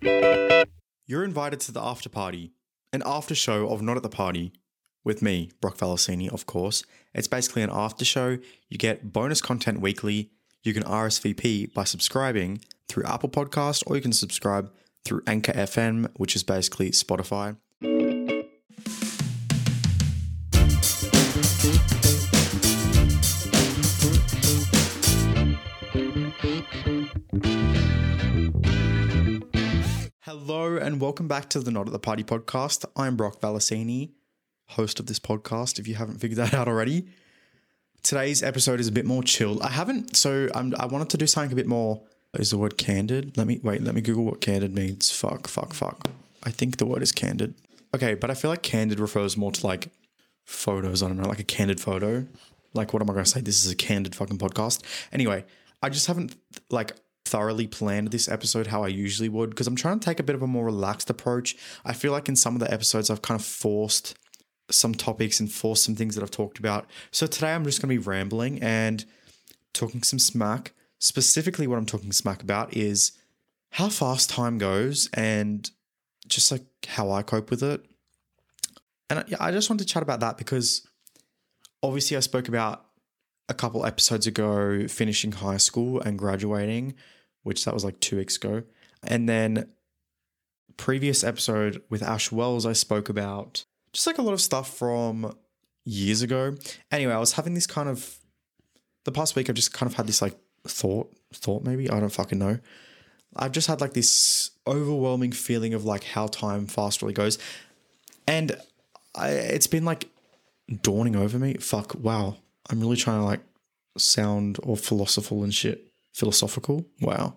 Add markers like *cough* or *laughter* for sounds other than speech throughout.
You're invited to the after party, an after show of Not at the Party, with me, Brock Valesini, of course. It's basically an after show. You get bonus content weekly. You can RSVP by subscribing through Apple Podcast, or you can subscribe through Anchor FM, which is basically Spotify. And welcome back to the Not at the Party podcast. I'm Brock Valesini, host of this podcast. If you haven't figured that out already, today's episode is a bit more chill. I haven't, so I'm, I wanted to do something a bit more. Is the word candid? Let me wait. Let me Google what candid means. Fuck, fuck, fuck. I think the word is candid. Okay, but I feel like candid refers more to like photos. I don't know, like a candid photo. Like, what am I going to say? This is a candid fucking podcast. Anyway, I just haven't like thoroughly planned this episode how I usually would because I'm trying to take a bit of a more relaxed approach. I feel like in some of the episodes I've kind of forced some topics and forced some things that I've talked about. So today I'm just going to be rambling and talking some smack. Specifically, what I'm talking smack about is how fast time goes and just like how I cope with it. And I just want to chat about that because obviously I spoke about a couple episodes ago finishing high school and graduating which that was like two weeks ago. And then previous episode with Ash Wells, I spoke about just like a lot of stuff from years ago. Anyway, I was having this kind of the past week. I've just kind of had this like thought, thought maybe I don't fucking know. I've just had like this overwhelming feeling of like how time fast really goes, and I, it's been like dawning over me. Fuck, wow, I'm really trying to like sound all philosophical and shit philosophical. Wow.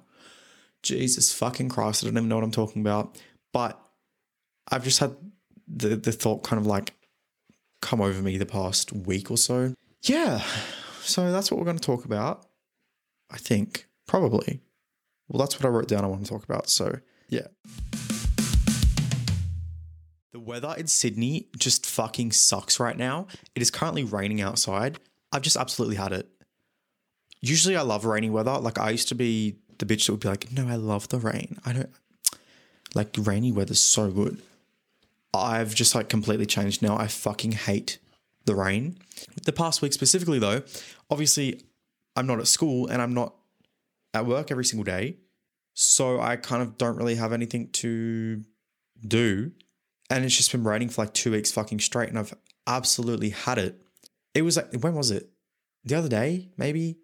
Jesus fucking Christ, I don't even know what I'm talking about. But I've just had the, the thought kind of like come over me the past week or so. Yeah. So that's what we're going to talk about. I think. Probably. Well, that's what I wrote down I want to talk about. So, yeah. The weather in Sydney just fucking sucks right now. It is currently raining outside. I've just absolutely had it usually I love rainy weather. Like I used to be the bitch that would be like, no, I love the rain. I don't like rainy weather's so good. I've just like completely changed now. I fucking hate the rain. The past week specifically though, obviously I'm not at school and I'm not at work every single day. So I kind of don't really have anything to do. And it's just been raining for like two weeks fucking straight and I've absolutely had it. It was like, when was it? The other day, maybe?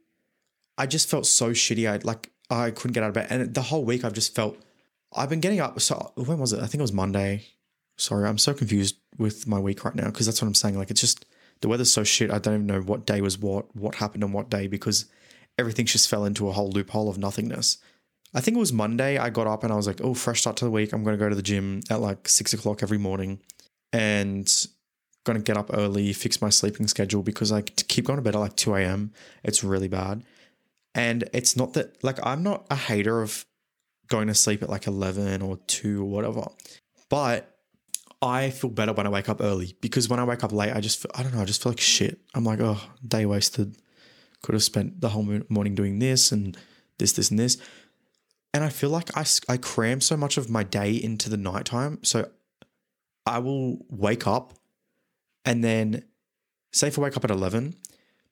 I just felt so shitty. I like I couldn't get out of bed, and the whole week I've just felt. I've been getting up. So when was it? I think it was Monday. Sorry, I'm so confused with my week right now because that's what I'm saying. Like it's just the weather's so shit. I don't even know what day was what, what happened on what day because everything just fell into a whole loophole of nothingness. I think it was Monday. I got up and I was like, oh, fresh start to the week. I'm going to go to the gym at like six o'clock every morning and going to get up early, fix my sleeping schedule because I keep going to bed at like 2 a.m. It's really bad. And it's not that, like, I'm not a hater of going to sleep at like 11 or 2 or whatever, but I feel better when I wake up early because when I wake up late, I just, feel, I don't know, I just feel like shit. I'm like, oh, day wasted. Could have spent the whole morning doing this and this, this, and this. And I feel like I, I cram so much of my day into the nighttime. So I will wake up and then, say if I wake up at 11,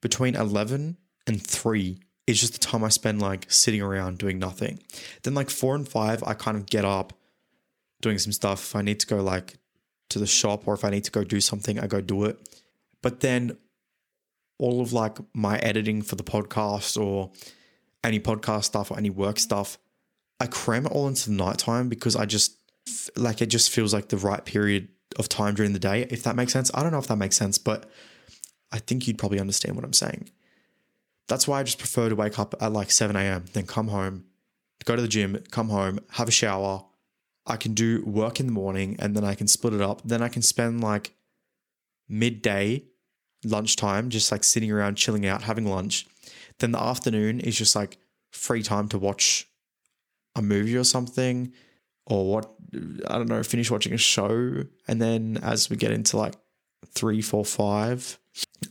between 11 and 3, is just the time I spend like sitting around doing nothing. Then like four and five, I kind of get up doing some stuff. If I need to go like to the shop or if I need to go do something, I go do it. But then all of like my editing for the podcast or any podcast stuff or any work stuff, I cram it all into the nighttime because I just like it just feels like the right period of time during the day, if that makes sense. I don't know if that makes sense, but I think you'd probably understand what I'm saying. That's why I just prefer to wake up at like 7 a.m., then come home, go to the gym, come home, have a shower. I can do work in the morning and then I can split it up. Then I can spend like midday, lunchtime, just like sitting around, chilling out, having lunch. Then the afternoon is just like free time to watch a movie or something or what, I don't know, finish watching a show. And then as we get into like three, four, five,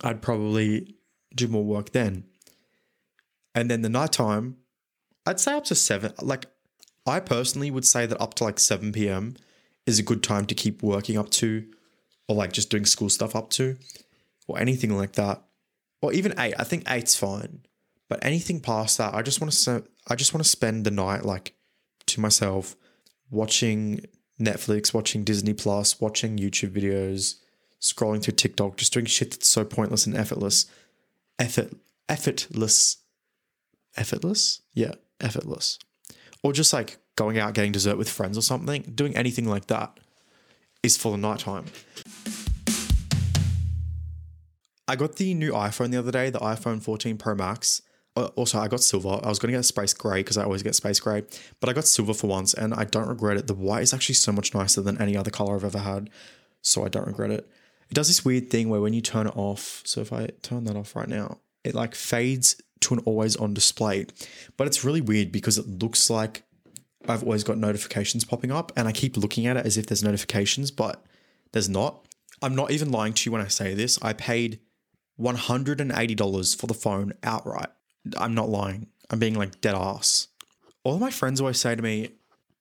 I'd probably do more work then. And then the nighttime, I'd say up to seven. Like I personally would say that up to like 7 p.m. is a good time to keep working up to, or like just doing school stuff up to, or anything like that. Or even eight. I think eight's fine. But anything past that, I just want to I just want to spend the night like to myself, watching Netflix, watching Disney Plus, watching YouTube videos, scrolling through TikTok, just doing shit that's so pointless and effortless. Effort effortless. Effortless? Yeah, effortless. Or just like going out getting dessert with friends or something, doing anything like that is for the nighttime. I got the new iPhone the other day, the iPhone 14 Pro Max. Uh, also, I got silver. I was going to get space gray because I always get space gray, but I got silver for once and I don't regret it. The white is actually so much nicer than any other color I've ever had, so I don't regret it. It does this weird thing where when you turn it off, so if I turn that off right now, it like fades to an always on display. But it's really weird because it looks like I've always got notifications popping up and I keep looking at it as if there's notifications, but there's not. I'm not even lying to you when I say this. I paid $180 for the phone outright. I'm not lying. I'm being like dead ass. All of my friends always say to me,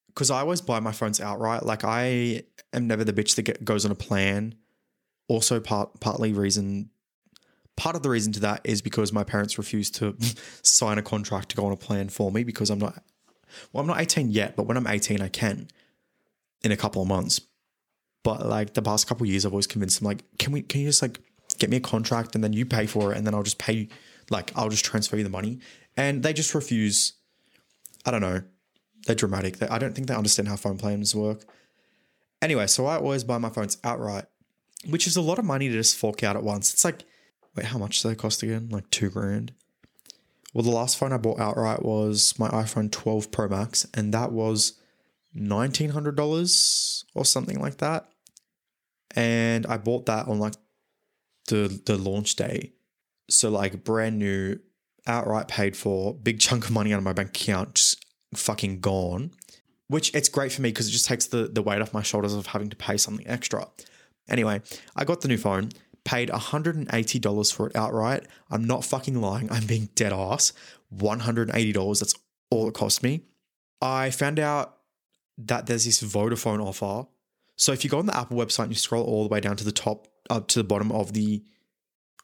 because I always buy my phones outright. Like I am never the bitch that get, goes on a plan. Also, part partly reason, part of the reason to that is because my parents refused to *laughs* sign a contract to go on a plan for me because I'm not. Well, I'm not 18 yet, but when I'm 18, I can. In a couple of months, but like the past couple years, I've always convinced them like, can we? Can you just like get me a contract and then you pay for it and then I'll just pay like I'll just transfer you the money. And they just refuse. I don't know. They're dramatic. They, I don't think they understand how phone plans work. Anyway, so I always buy my phones outright, which is a lot of money to just fork out at once. It's like, wait, how much do they cost again? Like two grand. Well, the last phone I bought outright was my iPhone 12 Pro Max, and that was $1,900 or something like that. And I bought that on like the the launch day. So like brand new, outright paid for, big chunk of money out of my bank account, just fucking gone. Which it's great for me because it just takes the, the weight off my shoulders of having to pay something extra. Anyway, I got the new phone, paid $180 for it outright. I'm not fucking lying. I'm being dead ass. $180. That's all it cost me. I found out that there's this Vodafone offer. So if you go on the Apple website and you scroll all the way down to the top, up to the bottom of the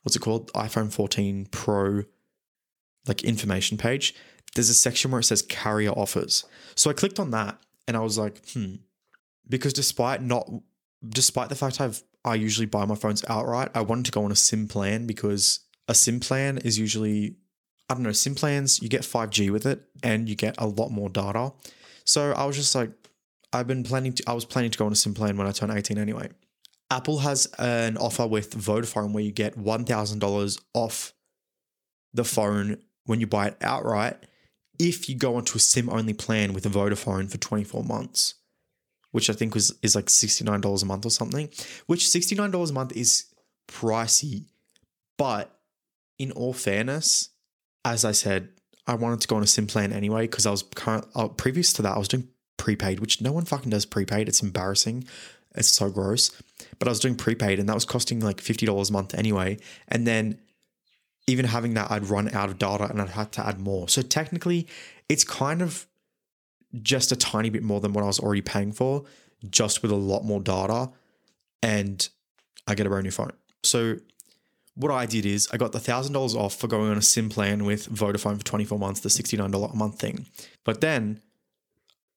what's it called? iPhone 14 Pro like information page. There's a section where it says carrier offers. So I clicked on that and I was like, hmm. Because despite not despite the fact I've I usually buy my phones outright, I wanted to go on a SIM plan because a SIM plan is usually I don't know, SIM plans, you get 5G with it and you get a lot more data. So I was just like, I've been planning to I was planning to go on a SIM plan when I turn 18 anyway. Apple has an offer with Vodafone where you get $1,000 off the phone when you buy it outright if you go onto a SIM only plan with Vodafone for 24 months, which I think was is like $69 a month or something, which $69 a month is pricey. But in all fairness, as I said, I wanted to go on a SIM plan anyway because I was current uh, previous to that I was doing prepaid, which no one fucking does prepaid. It's embarrassing. It's so gross. But I was doing prepaid and that was costing like $50 a month anyway. And then even having that, I'd run out of data and I'd have to add more. So technically, it's kind of just a tiny bit more than what I was already paying for, just with a lot more data. And I get a brand new phone. So what I did is I got the thousand dollars off for going on a SIM plan with Vodafone for 24 months, the $69 a month thing. But then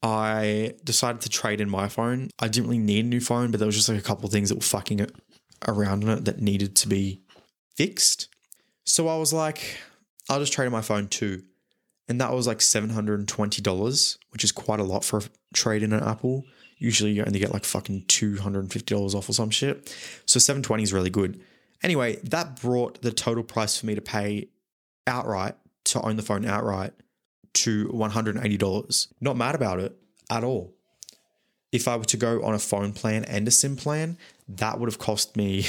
I decided to trade in my phone. I didn't really need a new phone, but there was just like a couple of things that were fucking around in it that needed to be fixed. So I was like, I'll just trade in my phone too. And that was like $720, which is quite a lot for a trade in an Apple. Usually you only get like fucking $250 off or some shit. So 720 is really good. Anyway, that brought the total price for me to pay outright to own the phone outright to $180. Not mad about it at all. If I were to go on a phone plan and a SIM plan, that would have cost me,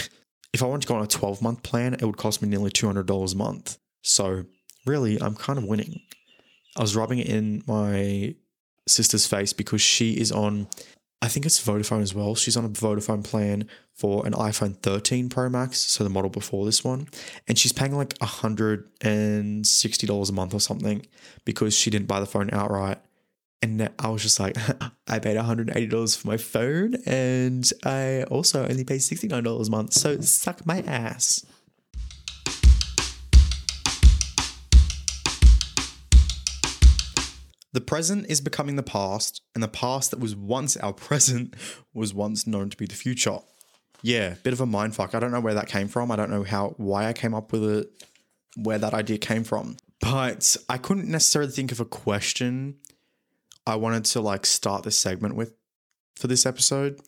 if I wanted to go on a 12 month plan, it would cost me nearly $200 a month. So really, I'm kind of winning. I was rubbing it in my sister's face because she is on, I think it's Vodafone as well. She's on a Vodafone plan for an iPhone 13 Pro Max, so the model before this one, and she's paying like $160 a month or something because she didn't buy the phone outright And I was just like, *laughs* I paid $180 for my phone and I also only paid $69 a month. So suck my ass. The present is becoming the past, and the past that was once our *laughs* present was once known to be the future. Yeah, bit of a mindfuck. I don't know where that came from. I don't know how why I came up with it, where that idea came from. But I couldn't necessarily think of a question I wanted to like start this segment with for this episode.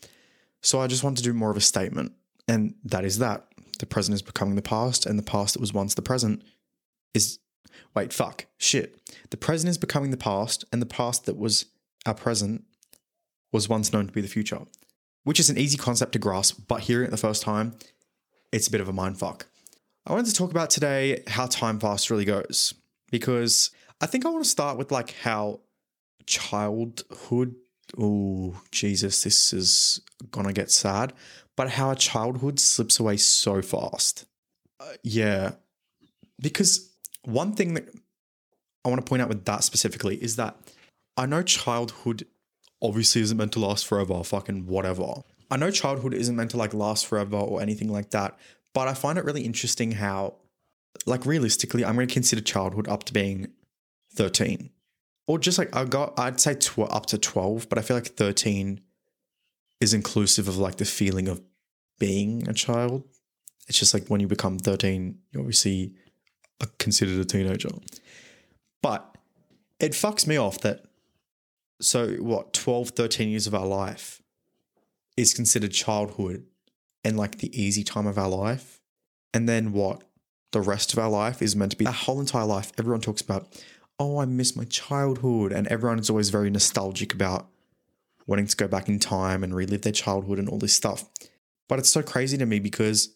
So I just wanted to do more of a statement. And that is that. The present is becoming the past, and the past that was once the present is Wait, fuck, shit. The present is becoming the past, and the past that was our present was once known to be the future, which is an easy concept to grasp, but hearing it the first time, it's a bit of a mindfuck. I wanted to talk about today how time fast really goes, because I think I want to start with like how childhood, oh, Jesus, this is gonna get sad, but how a childhood slips away so fast. Uh, yeah, because one thing that I want to point out with that specifically is that I know childhood obviously isn't meant to last forever, fucking whatever. I know childhood isn't meant to like last forever or anything like that, but I find it really interesting how, like, realistically, I'm going to consider childhood up to being 13. Or just like, I got, I'd say tw- up to 12, but I feel like 13 is inclusive of like the feeling of being a child. It's just like when you become 13, you obviously considered a teenager. But it fucks me off that, so what, 12, 13 years of our life is considered childhood and like the easy time of our life. And then what? The rest of our life is meant to be our whole entire life. Everyone talks about, oh, I miss my childhood. And everyone is always very nostalgic about wanting to go back in time and relive their childhood and all this stuff. But it's so crazy to me because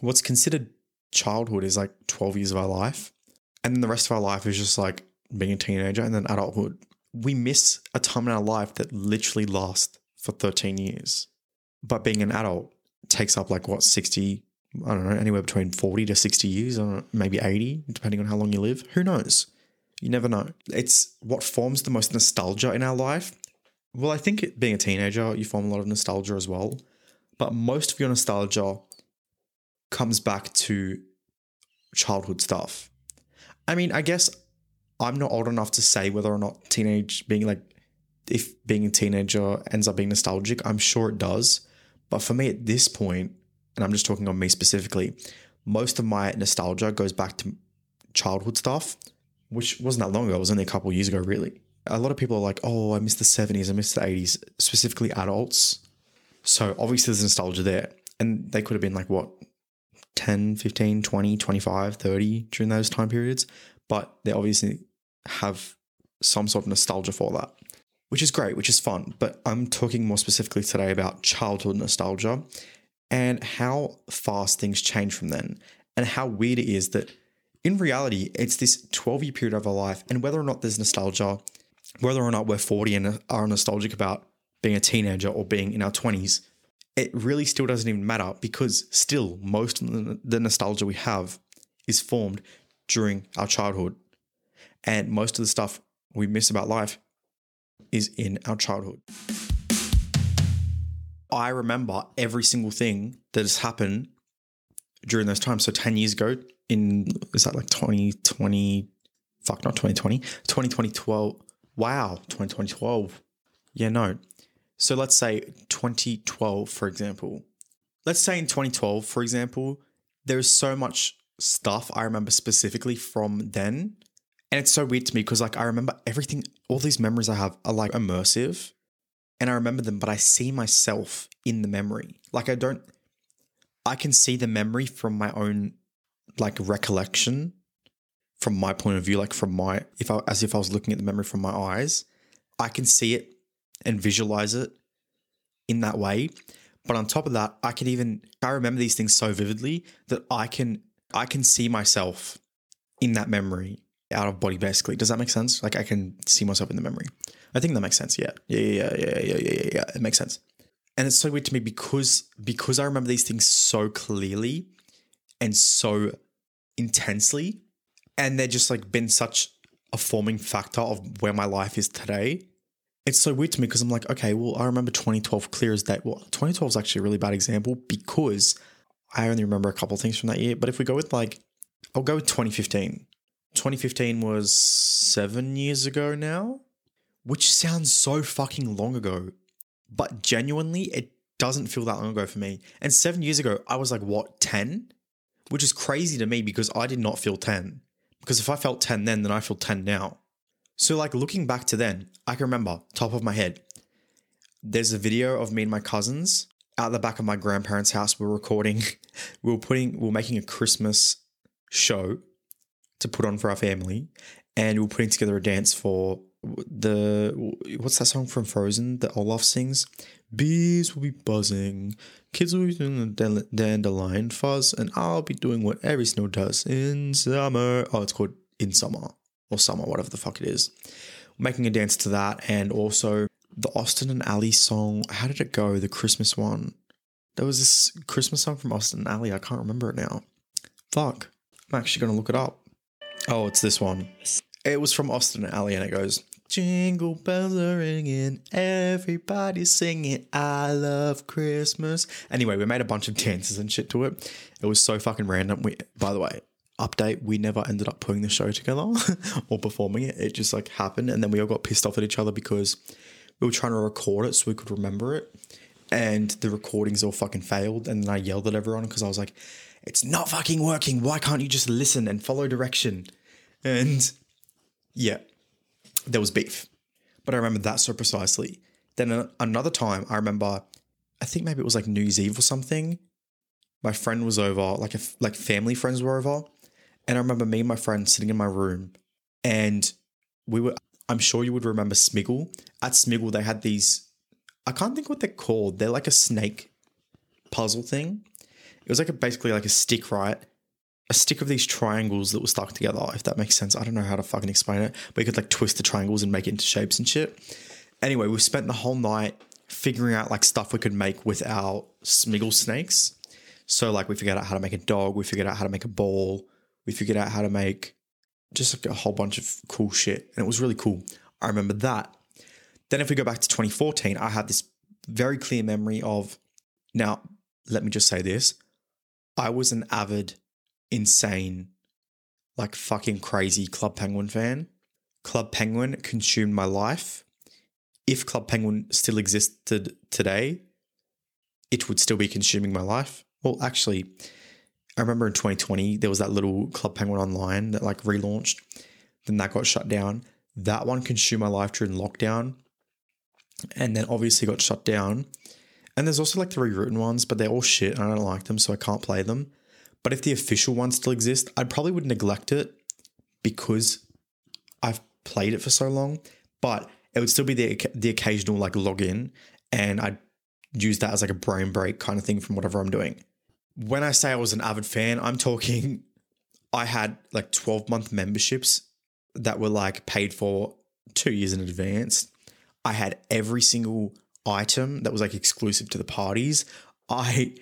what's considered childhood is like 12 years of our life. And then the rest of our life is just like being a teenager and then adulthood. We miss a time in our life that literally lasts for 13 years. But being an adult takes up like what, 60, I don't know, anywhere between 40 to 60 years, or maybe 80, depending on how long you live. Who knows? You never know. It's what forms the most nostalgia in our life. Well, I think being a teenager, you form a lot of nostalgia as well. But most of your nostalgia comes back to childhood stuff. I mean, I guess I'm not old enough to say whether or not teenage being like if being a teenager ends up being nostalgic. I'm sure it does. But for me at this point, and I'm just talking on me specifically, most of my nostalgia goes back to childhood stuff, which wasn't that long ago. It was only a couple years ago, really. A lot of people are like, oh, I miss the 70s, I miss the 80s, specifically adults. So obviously there's nostalgia there. And they could have been like, what, 10, 15, 20, 25, 30 during those time periods, but they obviously have some sort of nostalgia for that, which is great, which is fun. But I'm talking more specifically today about childhood nostalgia and how fast things change from then, and how weird it is that in reality, it's this 12 year period of our life, and whether or not there's nostalgia, whether or not we're 40 and are nostalgic about being a teenager or being in our 20s, it really still doesn't even matter because still most of the nostalgia we have is formed during our childhood. And most of the stuff we miss about life is in our childhood. I remember every single thing that has happened during those times. So 10 years ago, in is that like 2020? Fuck, not 2020, 2012. Wow, 2012. Yeah, no. So let's say 2012, for example. Let's say in 2012, for example, there's so much stuff I remember specifically from then. And it's so weird to me because like I remember everything, all these memories I have are like immersive and I remember them, but I see myself in the memory. Like I don't, I can see the memory from my own like recollection from my point of view, like from my, if I, as if I was looking at the memory from my eyes, I can see it and visualize it in that way. But on top of that, I can even I remember these things so vividly that I can I can see myself in that memory out of body basically. Does that make sense? Like I can see myself in the memory. I think that makes sense. Yeah. Yeah, yeah, yeah, yeah, yeah, yeah, yeah. It makes sense. And it's so weird to me because because I remember these things so clearly and so intensely and they're just like been such a forming factor of where my life is today. It's so weird to me because I'm like, okay, well, I remember 2012 clear as day. Well, 2012 is actually a really bad example because I only remember a couple of things from that year. But if we go with like, I'll go with 2015. 2015 was seven years ago now, which sounds so fucking long ago. But genuinely, it doesn't feel that long ago for me. And seven years ago, I was like, what, 10? Which is crazy to me because I did not feel 10. Because if I felt 10 then, then I feel 10 now. So, like, looking back to then, I can remember, top of my head, there's a video of me and my cousins out the back of my grandparents' house. We we're recording, we *laughs* were putting, We're making a Christmas show to put on for our family. And we're putting together a dance for the, what's that song from Frozen that Olaf sings? Bees will be buzzing, kids will be doing the dandelion fuzz, and I'll be doing what every snow does in summer. Oh, it's called In Summer or Summer, whatever the fuck it is. Making a dance to that, and also the Austin and Ally song. How did it go? The Christmas one. There was this Christmas song from Austin and Ally. I can't remember it now. Fuck. I'm actually going to look it up. Oh, it's this one. It was from Austin and Ally, and it goes, Jingle bells are ringing, everybody's singing, I love Christmas. Anyway, we made a bunch of dances and shit to it. It was so fucking random. We, by the way, update, we never ended up putting the show together *laughs* or performing it. It just like happened, and then we all got pissed off at each other because we were trying to record it so we could remember it, and the recordings all fucking failed. And then I yelled at everyone because I was like, "It's not fucking working. Why can't you just listen and follow direction?" And yeah, there was beef. But I remember that so precisely. Then another time, I remember, I think maybe it was like New Year's Eve or something. My friend was over, like a, like family friends were over, and I remember me and my friend sitting in my room, and we were. I'm sure you would remember Smiggle. At Smiggle, they had these. I can't think what they're called. They're like a snake puzzle thing. It was like a basically like a stick, right? a stick of these triangles that were stuck together, if that makes sense. I don't know how to fucking explain it, but you could like twist the triangles and make it into shapes and shit. Anyway, we spent the whole night figuring out like stuff we could make with our smiggle snakes. So like we figured out how to make a dog, we figured out how to make a ball, we figured out how to make just like a whole bunch of cool shit. And it was really cool. I remember that. Then if we go back to 2014, I had this very clear memory of now, let me just say this. I was an avid insane, like fucking crazy Club Penguin fan. Club Penguin consumed my life. If Club Penguin still existed today, it would still be consuming my life. Well, actually, I remember in 2020 there was that little Club Penguin online that like relaunched. Then that got shut down. That one consumed my life during lockdown, and then obviously got shut down. And there's also like the rewritten ones, but they're all shit and I don't like them, so I can't play them. But if the official one still exists, I probably would neglect it because I've played it for so long. But it would still be the the occasional like login, and I'd use that as like a brain break kind of thing from whatever I'm doing. When I say I was an avid fan, I'm talking *laughs* I had like 12 month memberships that were like paid for two years in advance. I had every single item that was like exclusive to the parties. I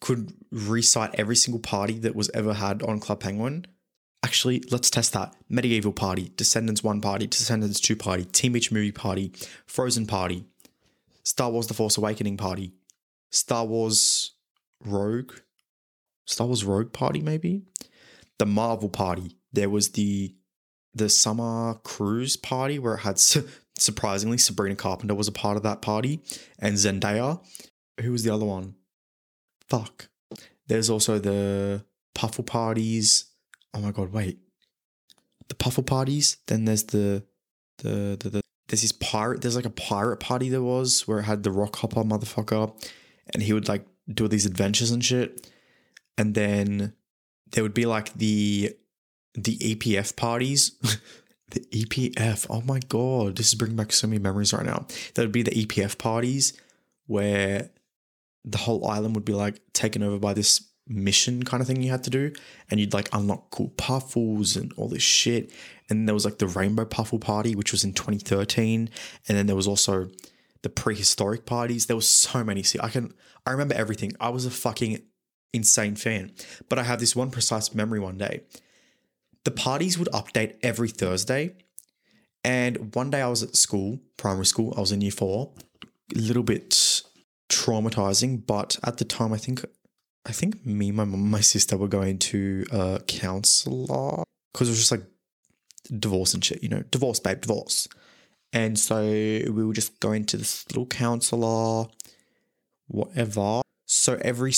could recite every single party that was ever had on Club Penguin. Actually, let's test that. Medieval Party, Descendants 1 Party, Descendants 2 Party, Teen Beach Movie Party, Frozen Party, Star Wars The Force Awakening Party, Star Wars Rogue, Star Wars Rogue Party, maybe? The Marvel Party. There was the the summer cruise party where it had *laughs* surprisingly Sabrina Carpenter was a part of that party and Zendaya. Who was the other one? fuck. There's also the puffle parties. Oh my god, wait. The puffle parties. Then there's the the the, the there's this pirate. There's like a pirate party there was where it had the Rockhopper motherfucker, and he would like do all these adventures and shit. And then there would be like the the EPF parties. *laughs* the EPF. Oh my god, this is bringing back so many memories right now. There would be the EPF parties where the whole island would be like taken over by this mission kind of thing you had to do and you'd like unlock cool puffles and all this shit and there was like the rainbow puffle party which was in 2013 and then there was also the prehistoric parties there were so many see i can i remember everything i was a fucking insane fan but i have this one precise memory one day the parties would update every Thursday. And one day I was at school, primary school, I was in year four, a little bit traumatizing, but at the time, I think, I think me, my mum, my sister were going to a counselor because it was just like divorce and shit, you know, divorce, babe, divorce. And so we were just go into this little counselor, whatever. So every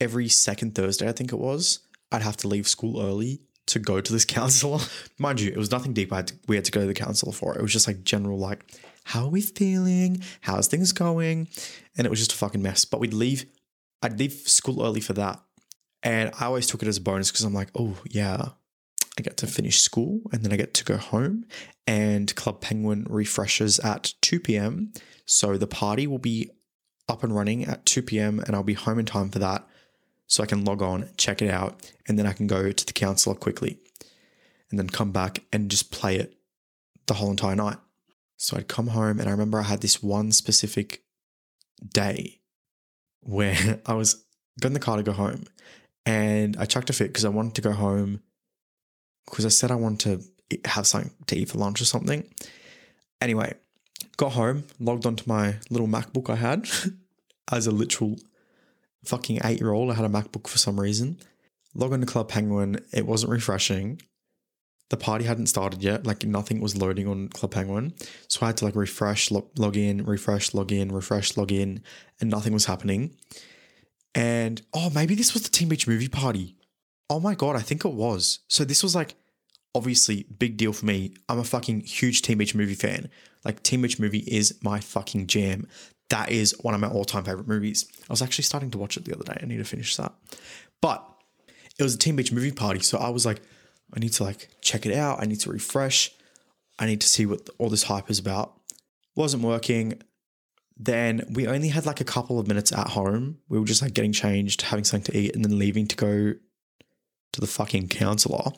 every second Thursday, I think it was, I'd have to leave school early to go to this *laughs* counselor. Mind you, it was nothing deep. I had to, we had to go to the counselor for it. It was just like general, like, how are we feeling? How's things going? And it was just a fucking mess. But we'd leave, I'd leave school early for that. And I always took it as a bonus because I'm like, oh, yeah, I get to finish school and then I get to go home. And Club Penguin refreshes at 2 p.m. So the party will be up and running at 2 p.m. and I'll be home in time for that so I can log on, check it out, and then I can go to the counselor quickly and then come back and just play it the whole entire night. So I'd come home and I remember I had this one specific day where *laughs* I was got in the car to go home and I chucked a fit because I wanted to go home because I said I wanted to have something to eat for lunch or something. Anyway, got home, logged onto my little MacBook I had *laughs* as a literal fucking eight year old. I had a MacBook for some reason. Log into Club Penguin. It wasn't refreshing. The party hadn't started yet. Like nothing was loading on Club Penguin. So I had to like refresh, log, log in, refresh, log in, refresh, log in, and nothing was happening. And oh, maybe this was the Teen Beach movie party. Oh my God, I think it was. So this was like obviously big deal for me. I'm a fucking huge Teen Beach movie fan. Like Teen Beach movie is my fucking jam that is one of my all time favorite movies. I was actually starting to watch it the other day. I need to finish that. But it was a Teen Beach movie party. So I was like, I need to like check it out. I need to refresh. I need to see what all this hype is about. Wasn't working. Then we only had like a couple of minutes at home. We were just like getting changed, having something to eat, and then leaving to go to the fucking counselor.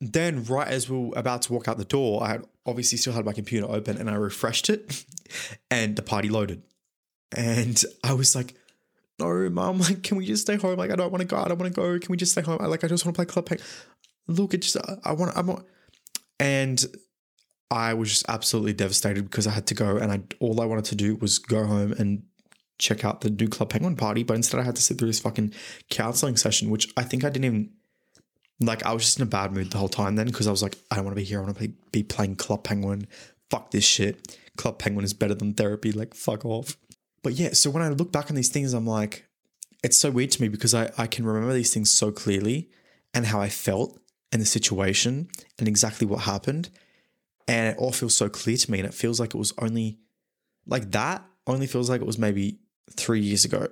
Then, right as we were about to walk out the door, I had obviously still had my computer open and I refreshed it *laughs* and the party loaded. And I was like, no, mom, *laughs* like, can we just stay home? Like, I don't want to go. I don't want to go. Can we just stay home? I like, I just want to play club Penguin. Look, it just, I want, I want, and I was just absolutely devastated because I had to go and I, all I wanted to do was go home and check out the new Club Penguin party. But instead, I had to sit through this fucking counseling session, which I think I didn't even, like, I was just in a bad mood the whole time then because I was like, I don't want to be here. I want to be playing Club Penguin. Fuck this shit. Club Penguin is better than therapy. Like, fuck off. But yeah, so when I look back on these things, I'm like, it's so weird to me because I, I can remember these things so clearly and how I felt and the situation and exactly what happened. And it all feels so clear to me. And it feels like it was only like that, only feels like it was maybe three years ago.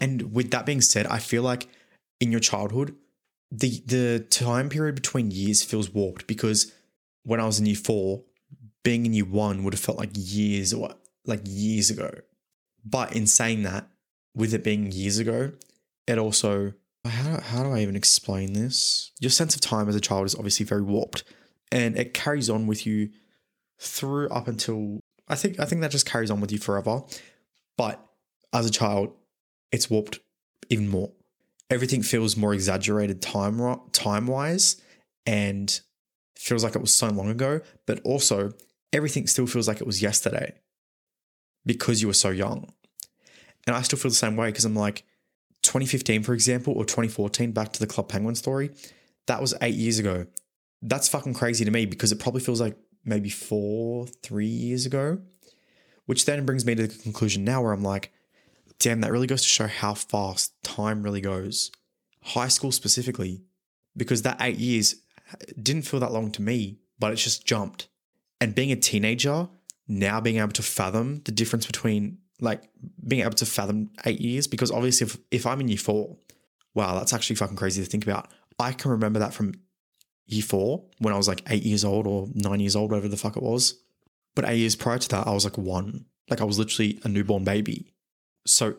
And with that being said, I feel like in your childhood, the the time period between years feels warped because when I was in year four, being in year one would have felt like years or like years ago. But in saying that, with it being years ago, it also how, how do I even explain this? Your sense of time as a child is obviously very warped and it carries on with you through up until I think I think that just carries on with you forever. But as a child, it's warped even more. Everything feels more exaggerated time time wise and feels like it was so long ago, but also everything still feels like it was yesterday because you were so young. And I still feel the same way because I'm like, 2015, for example, or 2014, back to the Club Penguin story, that was eight years ago. That's fucking crazy to me because it probably feels like maybe four, three years ago. Which then brings me to the conclusion now where I'm like, damn, that really goes to show how fast time really goes. High school specifically, because that eight years didn't feel that long to me, but it's just jumped. And being a teenager, now being able to fathom the difference between like being able to fathom eight years, because obviously if, if I'm in year four, wow, that's actually fucking crazy to think about. I can remember that from year four when I was like eight years old or nine years old, whatever the fuck it was. But eight years prior to that, I was like one. Like I was literally a newborn baby. So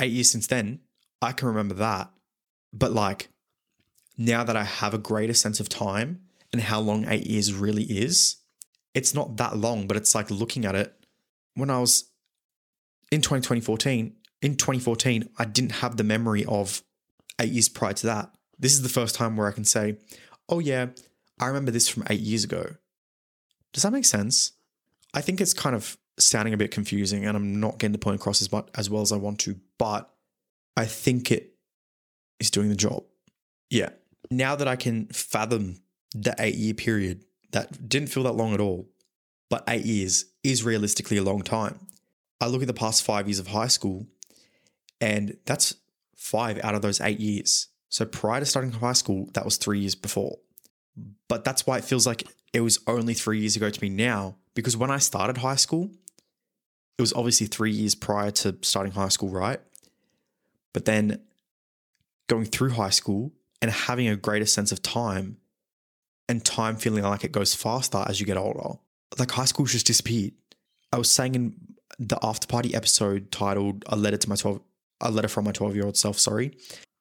eight years since then, I can remember that. But like now that I have a greater sense of time and how long eight years really is, it's not that long, but it's like looking at it when I was in 2014, in 2014, I didn't have the memory of eight years prior to that. This is the first time where I can say oh yeah, I remember this from eight years ago. Does that make sense? I think it's kind of sounding a bit confusing and I'm not getting the point across as much as well as I want to, but I think it is doing the job. Yeah. Now that I can fathom the eight year period that didn't feel that long at all, but eight years is realistically a long time. I look at the past five years of high school, and that's five out of those eight years. So prior to starting high school, that was three years before. But that's why it feels like it was only three years ago to me now, because when I started high school, it was obviously three years prior to starting high school, right? But then going through high school and having a greater sense of time and time feeling like it goes faster as you get older. Like high school just disappeared. I was saying in the after party episode titled A Letter to My 12 a letter from my 12 year old self, sorry.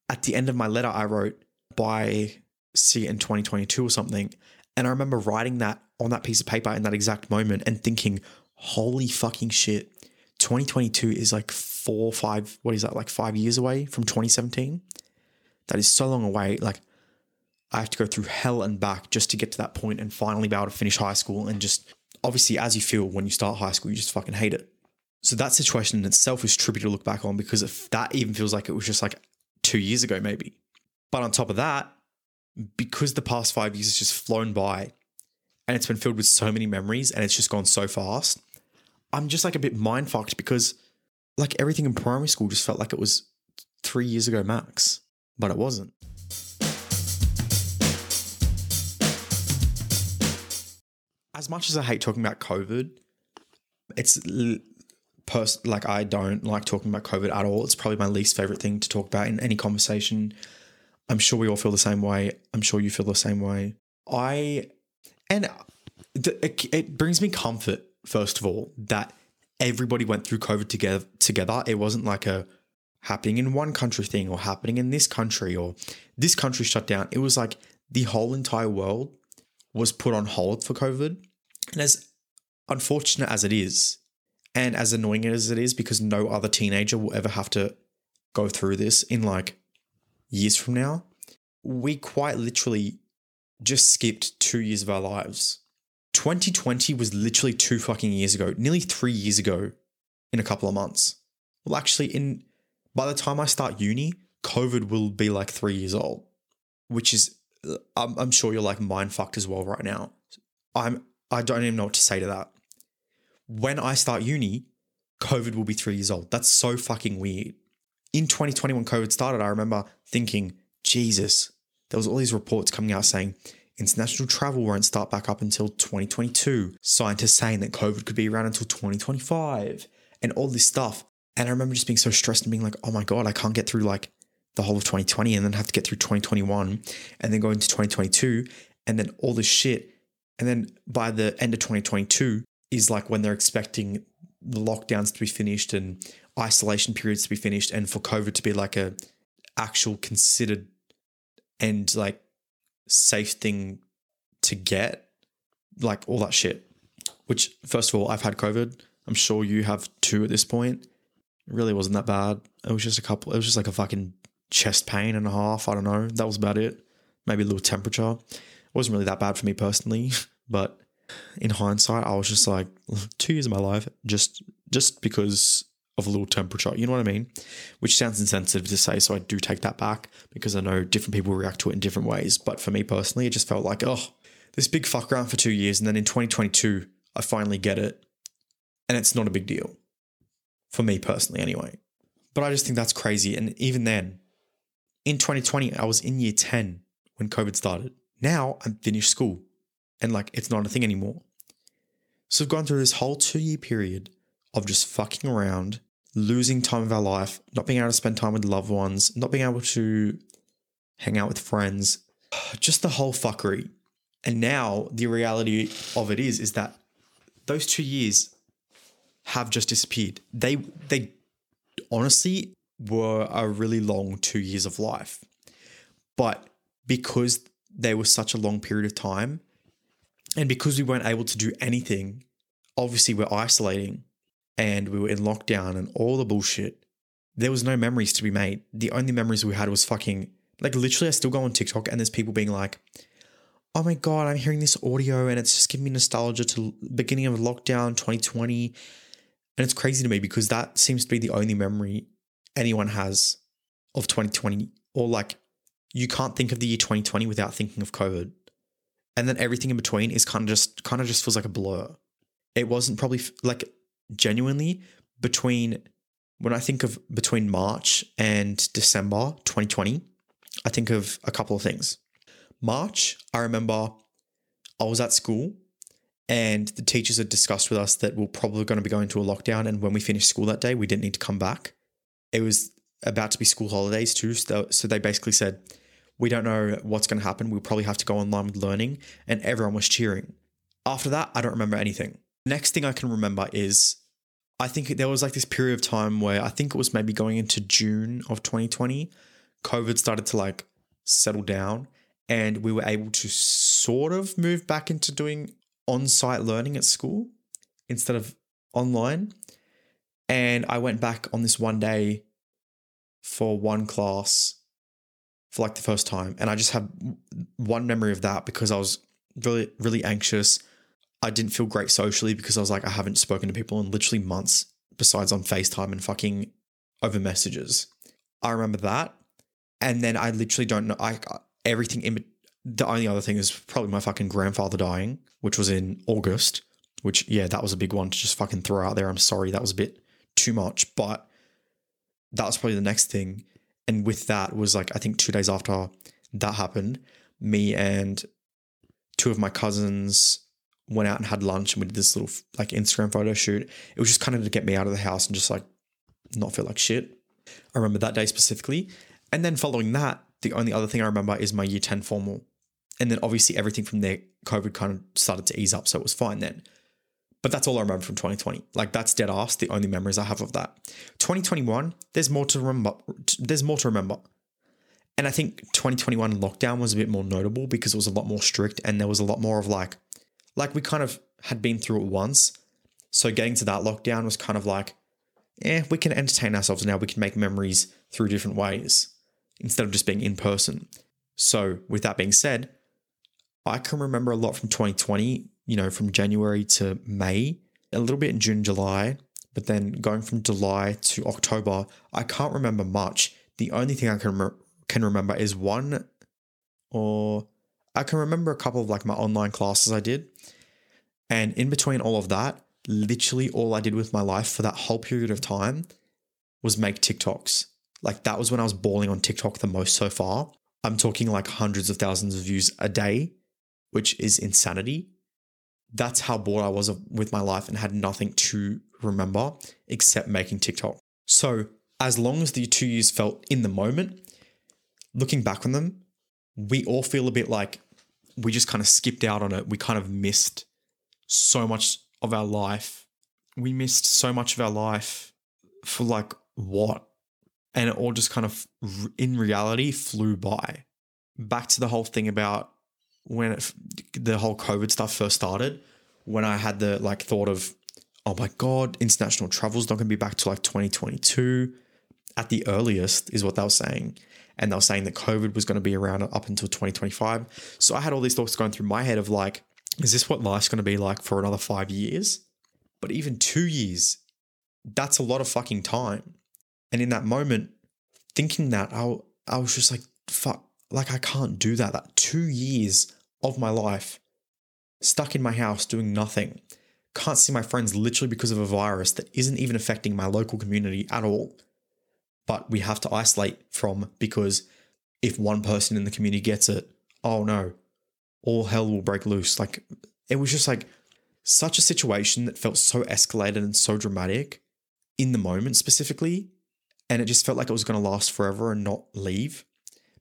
At the end of my letter, I wrote, by see in 2022 or something. And I remember writing that on that piece of paper in that exact moment and thinking, holy fucking shit. 2022 is like four, five, what is that, like five years away from 2017? That is so long away. Like, I have to go through hell and back just to get to that point and finally be able to finish high school. And just obviously, as you feel when you start high school, you just fucking hate it. So that situation in itself is trippy to look back on because if that even feels like it was just like two years ago, maybe. But on top of that, because the past five years has just flown by and it's been filled with so many memories and it's just gone so fast, I'm just like a bit mind fucked because like everything in primary school just felt like it was three years ago max, but it wasn't. As much as I hate talking about COVID, it's pers- like I don't like talking about COVID at all. It's probably my least favorite thing to talk about in any conversation. I'm sure we all feel the same way. I'm sure you feel the same way. I and uh, it, it brings me comfort first of all that everybody went through COVID together. Together, it wasn't like a happening in one country thing or happening in this country or this country shut down. It was like the whole entire world was put on hold for COVID. And as unfortunate as it is, and as annoying as it is, because no other teenager will ever have to go through this in like years from now, we quite literally just skipped two years of our lives. 2020 was literally two fucking years ago, nearly three years ago in a couple of months. Well, actually, in by the time I start uni, COVID will be like three years old, which is I'm, I'm sure you're like mind fucked as well right now. I'm I don't even know what to say to that when I start uni, COVID will be three years old. That's so fucking weird. In 2020, when COVID started, I remember thinking, Jesus, there was all these reports coming out saying international travel won't start back up until 2022. Scientists saying that COVID could be around until 2025 and all this stuff. And I remember just being so stressed and being like, oh my God, I can't get through like the whole of 2020 and then have to get through 2021 and then go into 2022 and then all this shit. And then by the end of 2022, is like when they're expecting the lockdowns to be finished and isolation periods to be finished and for COVID to be like a actual considered and like safe thing to get, like all that shit. Which first of all, I've had COVID. I'm sure you have too at this point. It really wasn't that bad. It was just a couple. It was just like a fucking chest pain and a half. I don't know. That was about it. Maybe a little temperature. It wasn't really that bad for me personally, *laughs* but in hindsight, I was just like *laughs* two years of my life just just because of a little temperature. You know what I mean? Which sounds insensitive to say, so I do take that back because I know different people react to it in different ways. But for me personally, it just felt like, oh, this big fuck around for two years, and then in 2022, I finally get it, and it's not a big deal for me personally, anyway. But I just think that's crazy. And even then, in 2020, I was in year 10 when COVID started. Now I'm finished school and like it's not a thing anymore. So I've gone through this whole two year period of just fucking around, losing time of our life, not being able to spend time with loved ones, not being able to hang out with friends, *sighs* just the whole fuckery. And now the reality of it is, is that those two years have just disappeared. They they honestly were a really long two years of life. But because they were such a long period of time, and because we weren't able to do anything, obviously we're isolating and we were in lockdown and all the bullshit. There was no memories to be made. The only memories we had was fucking like literally I still go on TikTok and there's people being like, oh my God, I'm hearing this audio and it's just giving me nostalgia to beginning of lockdown 2020. And it's crazy to me because that seems to be the only memory anyone has of 2020 or like you can't think of the year 2020 without thinking of COVID. And then everything in between is kind of just kind of just feels like a blur. It wasn't probably like genuinely between when I think of between March and December 2020, I think of a couple of things. March, I remember I was at school and the teachers had discussed with us that we're probably going to be going to a lockdown. And when we finished school that day, we didn't need to come back. It was about to be school holidays too. So, they basically said, we don't know what's going to happen. We'll probably have to go online with learning. And everyone was cheering. After that, I don't remember anything. Next thing I can remember is I think there was like this period of time where I think it was maybe going into June of 2020. COVID started to like settle down and we were able to sort of move back into doing on site learning at school instead of online. And I went back on this one day for one class for like the first time. And I just have one memory of that because I was really, really anxious. I didn't feel great socially because I was like, I haven't spoken to people in literally months besides on FaceTime and fucking over messages. I remember that. And then I literally don't know. I everything in the only other thing is probably my fucking grandfather dying, which was in August. Which yeah, that was a big one to just fucking throw out there. I'm sorry, that was a bit too much, but that was probably the next thing. And with that was like I think two days after that happened, me and two of my cousins went out and had lunch and we did this little like Instagram photo shoot. It was just kind of to get me out of the house and just like not feel like shit. I remember that day specifically. And then following that, the only other thing I remember is my year 10 formal. And then obviously everything from there, COVID kind of started to ease up. So it was fine then. But that's all I remember from 2020. Like that's dead ass, the only memories I have of that. 2021, there's more to remember. There's more to remember. And I think 2021 lockdown was a bit more notable because it was a lot more strict and there was a lot more of like, like we kind of had been through it once. So getting to that lockdown was kind of like, eh, we can entertain ourselves now. We can make memories through different ways instead of just being in person. So, with that being said, I can remember a lot from 2020, you know, from January to May, a little bit in June, July, but then going from July to October, I can't remember much. The only thing I can rem- can remember is one or I can remember a couple of like my online classes I did. And in between all of that, literally all I did with my life for that whole period of time was make TikToks. Like that was when I was balling on TikTok the most so far. I'm talking like hundreds of thousands of views a day, which is insanity. That's how bored I was with my life and had nothing to remember except making TikTok. So, as long as the two years felt in the moment, looking back on them, we all feel a bit like we just kind of skipped out on it. We kind of missed so much of our life. We missed so much of our life for like what? and it all just kind of in reality flew by. Back to the whole thing about when it, the whole COVID stuff first started, when I had the like thought of, oh my god, international travel's not going to be back to like 2022 at the earliest, is what they were saying. And they were saying that COVID was going to be around up until 2025. So I had all these thoughts going through my head of like, is this what life's going to be like for another five years? But even two years, that's a lot of fucking time. And in that moment, thinking that, I, I was just like, fuck, like I can't do that. That two years of my life stuck in my house doing nothing. Can't see my friends literally because of a virus that isn't even affecting my local community at all. But we have to isolate from because if one person in the community gets it, oh no, all hell will break loose. Like it was just like such a situation that felt so escalated and so dramatic in the moment specifically and it just felt like it was going to last forever and not leave.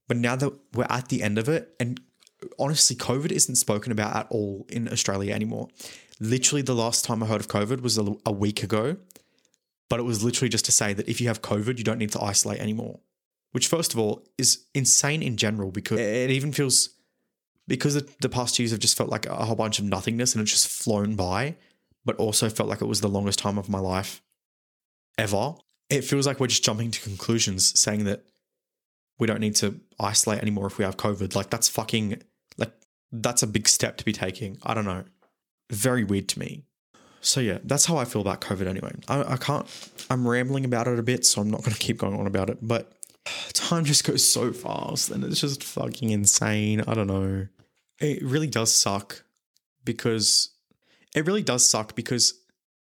But now that we're at the end of it, and honestly, COVID isn't spoken about at all in Australia anymore. Literally, the last time I heard of COVID was a, a week ago, but it was literally just to say that if you have COVID, you don't need to isolate anymore. Which, first of all, is insane in general because it even feels because the, the past years have just felt like a whole bunch of nothingness and it's just flown by, but also felt like it was the longest time of my life ever it feels like we're just jumping to conclusions saying that we don't need to isolate anymore if we have COVID. Like that's fucking like that's a big step to be taking. I don't know. Very weird to me. So yeah, that's how I feel about COVID anyway. I, I can't I'm rambling about it a bit, so I'm not gonna keep going on about it. But *sighs* time just goes so fast and it's just fucking insane. I don't know. It really does suck because it really does suck because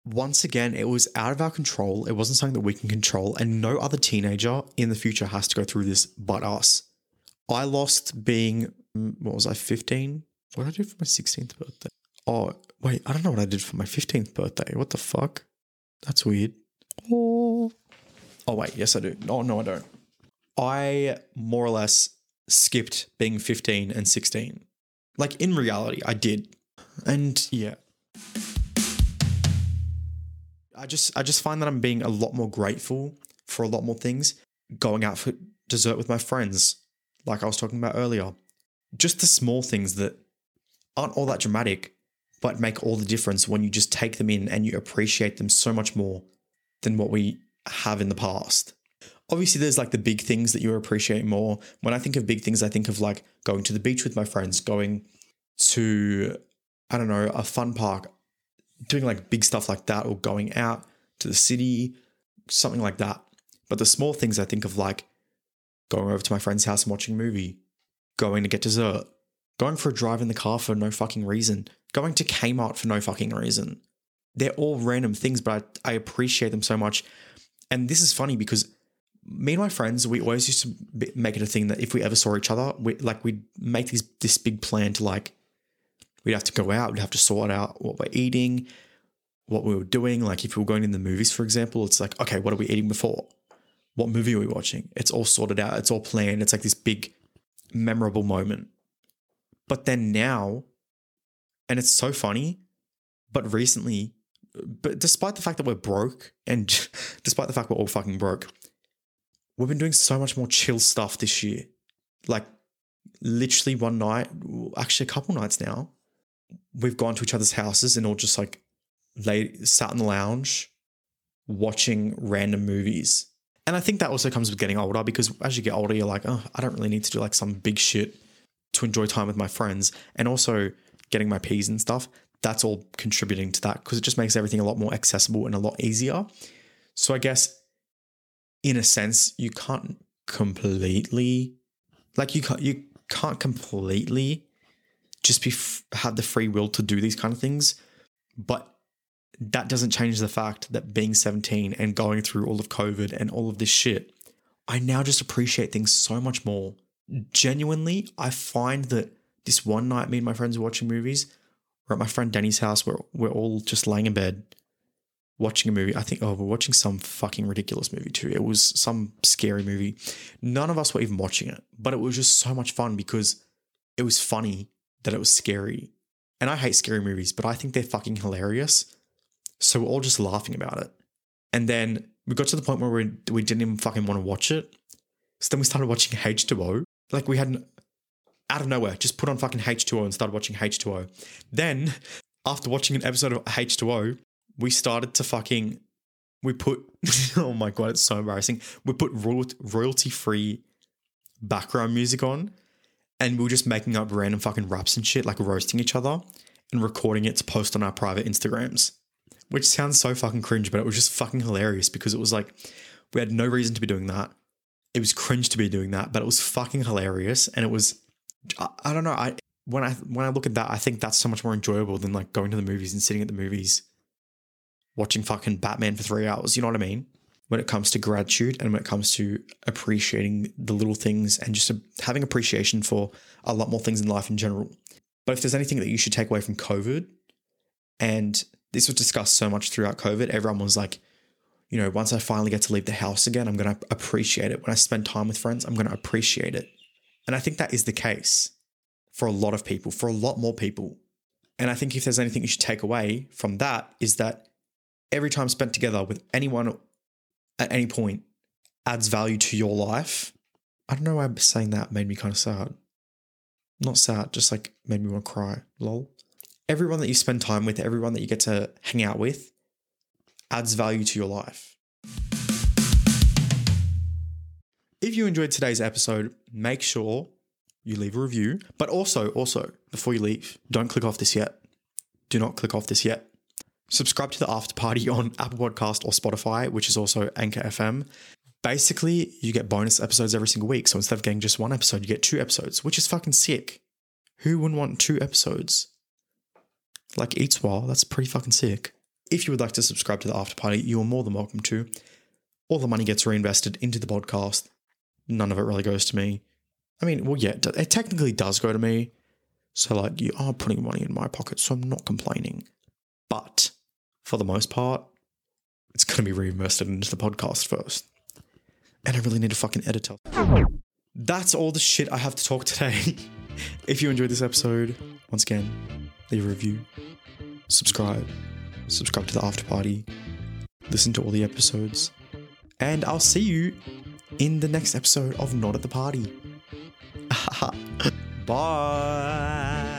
once again, it was out of our control. It wasn't something that we can control, and no other teenager in the future has to go through this but us. I lost being, mm, what was I, 15? What did I do for my 16th birthday? Oh, wait, I don't know what I did for my 15th birthday. What the fuck? That's weird. Oh, oh wait, yes, I do. Oh, no, I don't. I more or less skipped being 15 and 16. Like in reality, I did. And yeah. I just I just find that I'm being a lot more grateful for a lot more things. Going out for dessert with my friends, like I was talking about earlier. Just the small things that aren't all that dramatic, but make all the difference when you just take them in and you appreciate them so much more than what we have in the past. Obviously, there's like the big things that you appreciate more. When I think of big things, I think of like going to the beach with my friends, going to, I don't know, a fun park, doing like big stuff like that, or going out to the city, something like that. But the small things I think of like going over to my friend's house and watching a movie, going to get dessert, going for a drive in the car for no fucking reason, going to Kmart for no fucking reason. They're all random things, but I, I appreciate them so much. And this is funny because me and my friends, we always used to make it a thing that if we ever saw each other, we like we'd make these this big plan to like we'd have to go out, we'd have to sort out what we're eating, what we were doing. Like if we were going in the movies, for example, it's like, okay, what are we eating before? What movie are we watching? It's all sorted out, it's all planned. It's like this big memorable moment. But then now, and it's so funny, but recently, but despite the fact that we're broke and *laughs* despite the fact we're all fucking broke, we've been doing so much more chill stuff this year. Like literally one night, actually a couple nights now, we've gone to each other's houses and all just like sat in the lounge watching random movies. And I think that also comes with getting older because as you get older, you're like, oh, I don't really need to do like some big shit to enjoy time with my friends. And also getting my P's and stuff, that's all contributing to that because it just makes everything a lot more accessible and a lot easier. So I guess in a sense, you can't completely like you can't you can't completely just be f- have the free will to do these kind of things, but that doesn't change the fact that being 17 and going through all of COVID and all of this shit, I now just appreciate things so much more. Genuinely, I find that this one night, me and my friends were watching movies. We're at my friend Danny's house. We're, we're all just laying in bed watching a movie. I think, oh, we're watching some fucking ridiculous movie too. It was some scary movie. None of us were even watching it, but it was just so much fun because it was funny that it was scary. And I hate scary movies, but I think they're fucking hilarious. So we're all just laughing about it. And then we got to the point where we, we didn't even fucking want to watch it. So then we started watching H2O. Like we had out of nowhere, just put on fucking H2O and started watching H2O. Then, after watching an episode of H2O, we started to fucking we put *laughs* oh my god, it's so embarrassing. We put royalty free background music on, and we were just making up random fucking raps and shit, like roasting each other and recording it to post on our private Instagrams. Which sounds so fucking cringe, but it was just fucking hilarious because it was like we had no reason to be doing that. It was cringe to be doing that, but it was fucking hilarious, and it was I, I don't know. I when I when I look at that, I think that's so much more enjoyable than like going to the movies and sitting at the movies watching fucking Batman for three hours. You know what I mean? When it comes to gratitude and when it comes to appreciating the little things and just uh, having appreciation for a lot more things in life in general. But if there's anything that you should take away from COVID, and this was discussed so much throughout COVID, everyone was like, you know, once I finally get to leave the house again, I'm going to appreciate it. When I spend time with friends, I'm going to appreciate it. And I think that is the case for a lot of people, for a lot more people. And I think if there's anything you should take away from that, is that every time spent together with anyone at any point adds value to your life. I don't know why saying that made me kind of sad. Not sad, just like made me want to cry. Lol. Everyone that you spend time with, everyone that you get to hang out with, adds value to your life. If you enjoyed today's episode, make sure you leave a review. But also, also, before you leave, don't click off this yet. Do not click off this yet. Subscribe to the after party on Apple Podcast or Spotify, which is also Anchor FM. Basically, you get bonus episodes every single week. So instead of getting just one episode, you get two episodes, which is fucking sick. Who wouldn't want two episodes? Like while, that's pretty fucking sick. If you would like to subscribe to the after party, you are more than welcome to. All the money gets reinvested into the podcast. None of it really goes to me. I mean, well, yeah, it technically does go to me. So, like, you are putting money in my pocket, so I'm not complaining. But for the most part, it's going to be reinvested into the podcast first. And I really need a fucking editor. That's all the shit I have to talk today. *laughs* if you enjoyed this episode, once again, leave a review, subscribe, subscribe to the after party, listen to all the episodes, and I'll see you in the next episode of Not at the Party. *laughs* Bye.